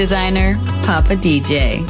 Designer, Papa DJ.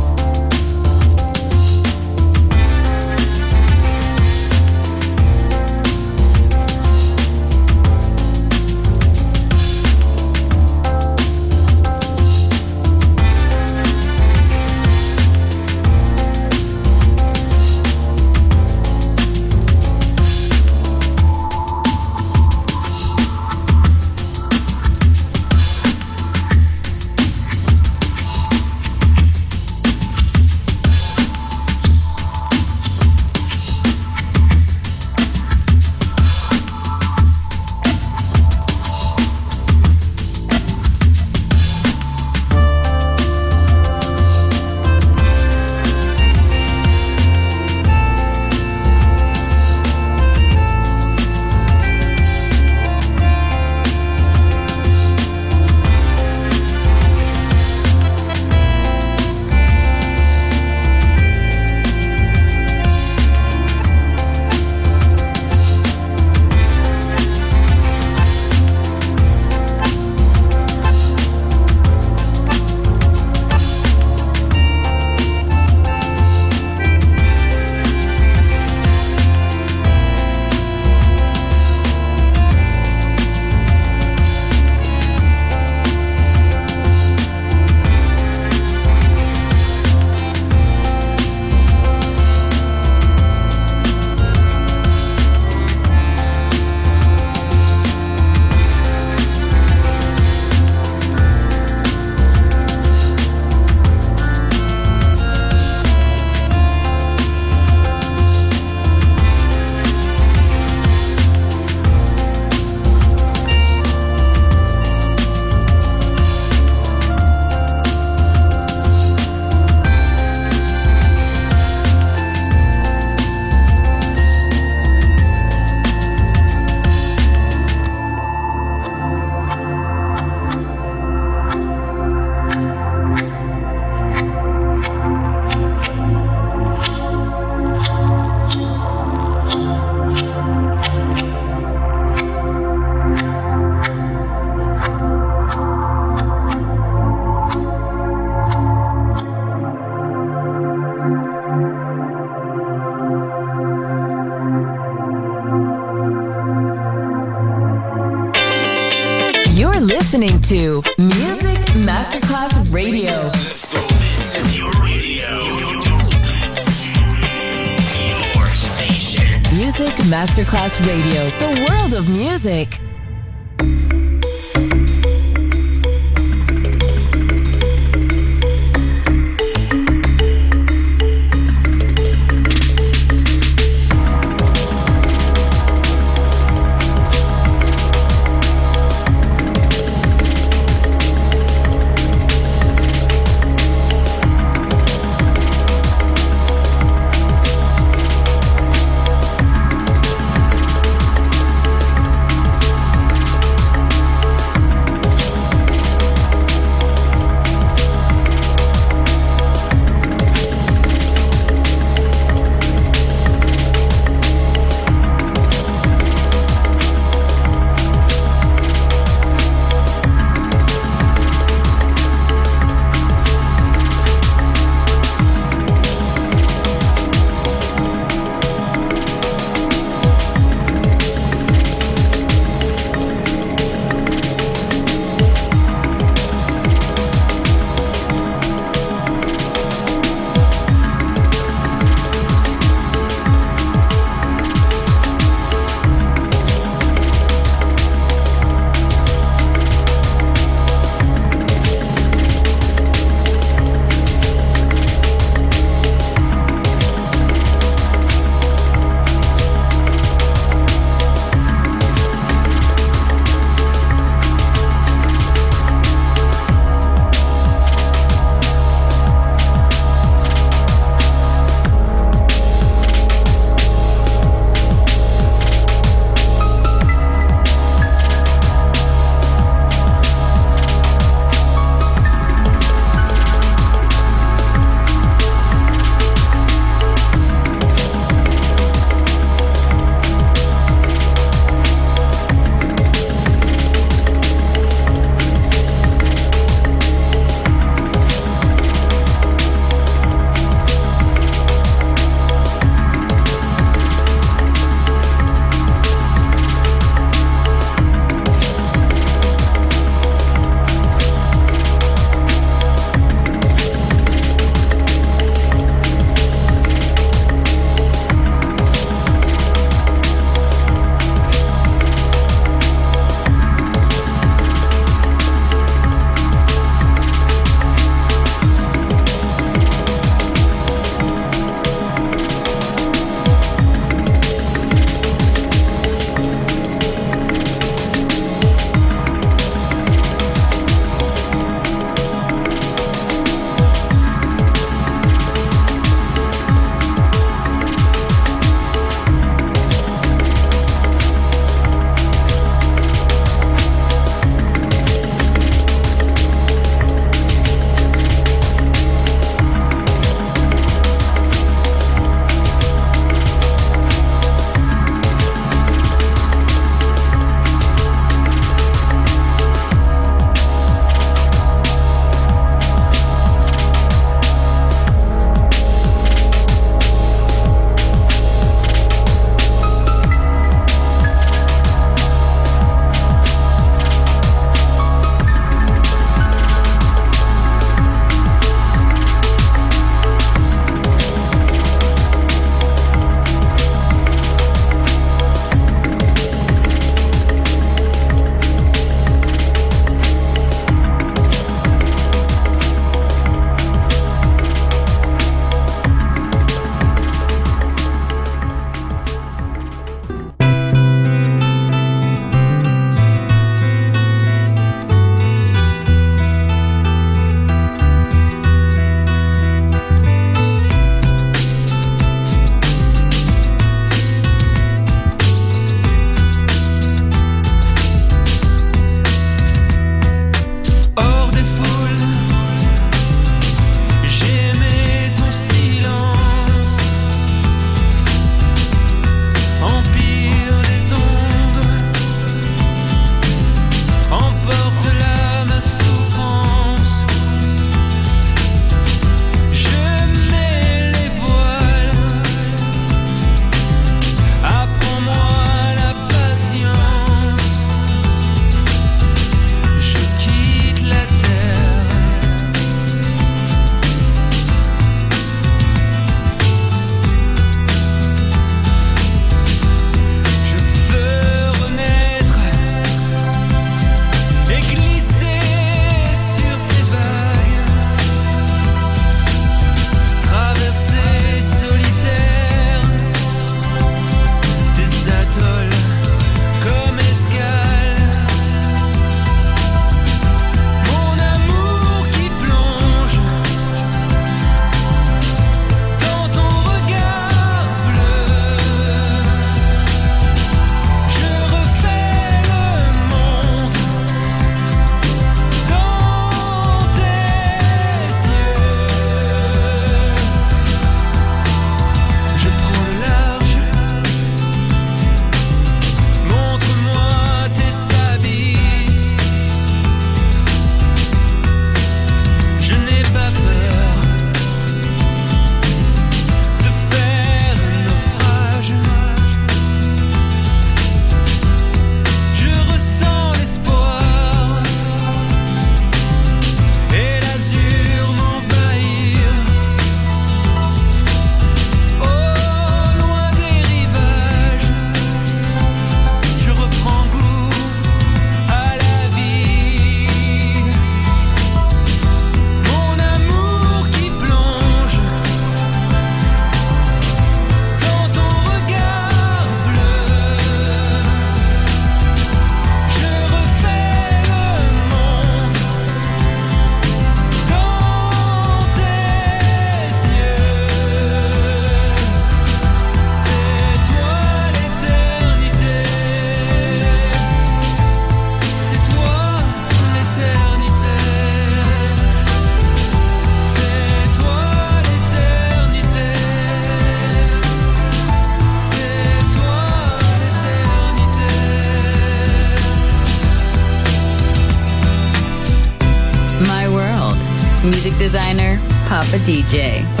DJ.